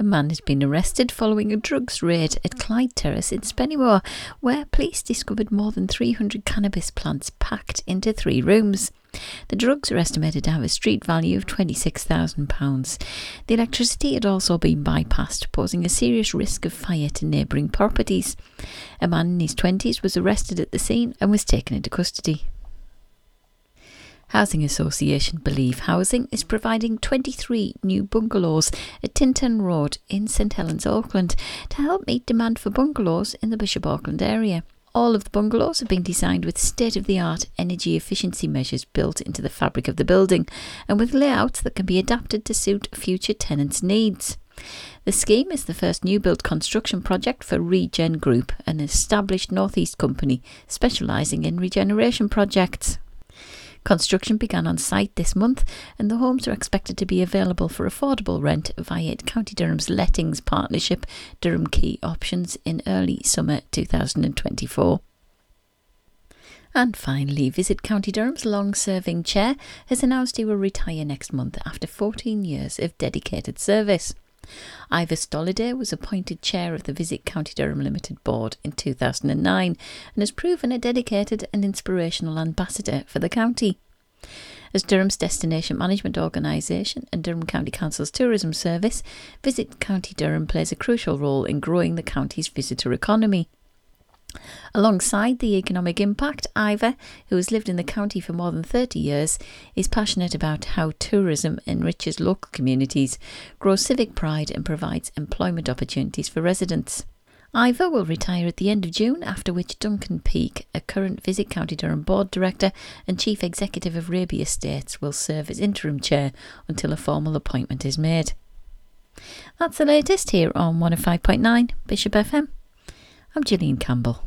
A man has been arrested following a drugs raid at Clyde Terrace in Spennymoor, where police discovered more than 300 cannabis plants packed into three rooms. The drugs are estimated to have a street value of £26,000. The electricity had also been bypassed, posing a serious risk of fire to neighbouring properties. A man in his 20s was arrested at the scene and was taken into custody. Housing Association Believe Housing is providing 23 new bungalows at Tintern Road in St Helens, Auckland, to help meet demand for bungalows in the Bishop Auckland area. All of the bungalows have been designed with state of the art energy efficiency measures built into the fabric of the building and with layouts that can be adapted to suit future tenants' needs. The scheme is the first new build construction project for Regen Group, an established northeast company specialising in regeneration projects. Construction began on site this month, and the homes are expected to be available for affordable rent via County Durham's lettings partnership, Durham Key Options, in early summer 2024. And finally, Visit County Durham's long serving chair has announced he will retire next month after 14 years of dedicated service. Ivor Stolliday was appointed chair of the Visit County Durham Limited Board in 2009 and has proven a dedicated and inspirational ambassador for the county. As Durham's destination management organisation and Durham County Council's tourism service, Visit County Durham plays a crucial role in growing the county's visitor economy. Alongside the economic impact, Ivor, who has lived in the county for more than 30 years, is passionate about how tourism enriches local communities, grows civic pride, and provides employment opportunities for residents. Ivor will retire at the end of June, after which Duncan Peake, a current Visit County Durham board director and chief executive of Raby Estates, will serve as interim chair until a formal appointment is made. That's the latest here on 105.9 Bishop FM. I'm Gillian Campbell.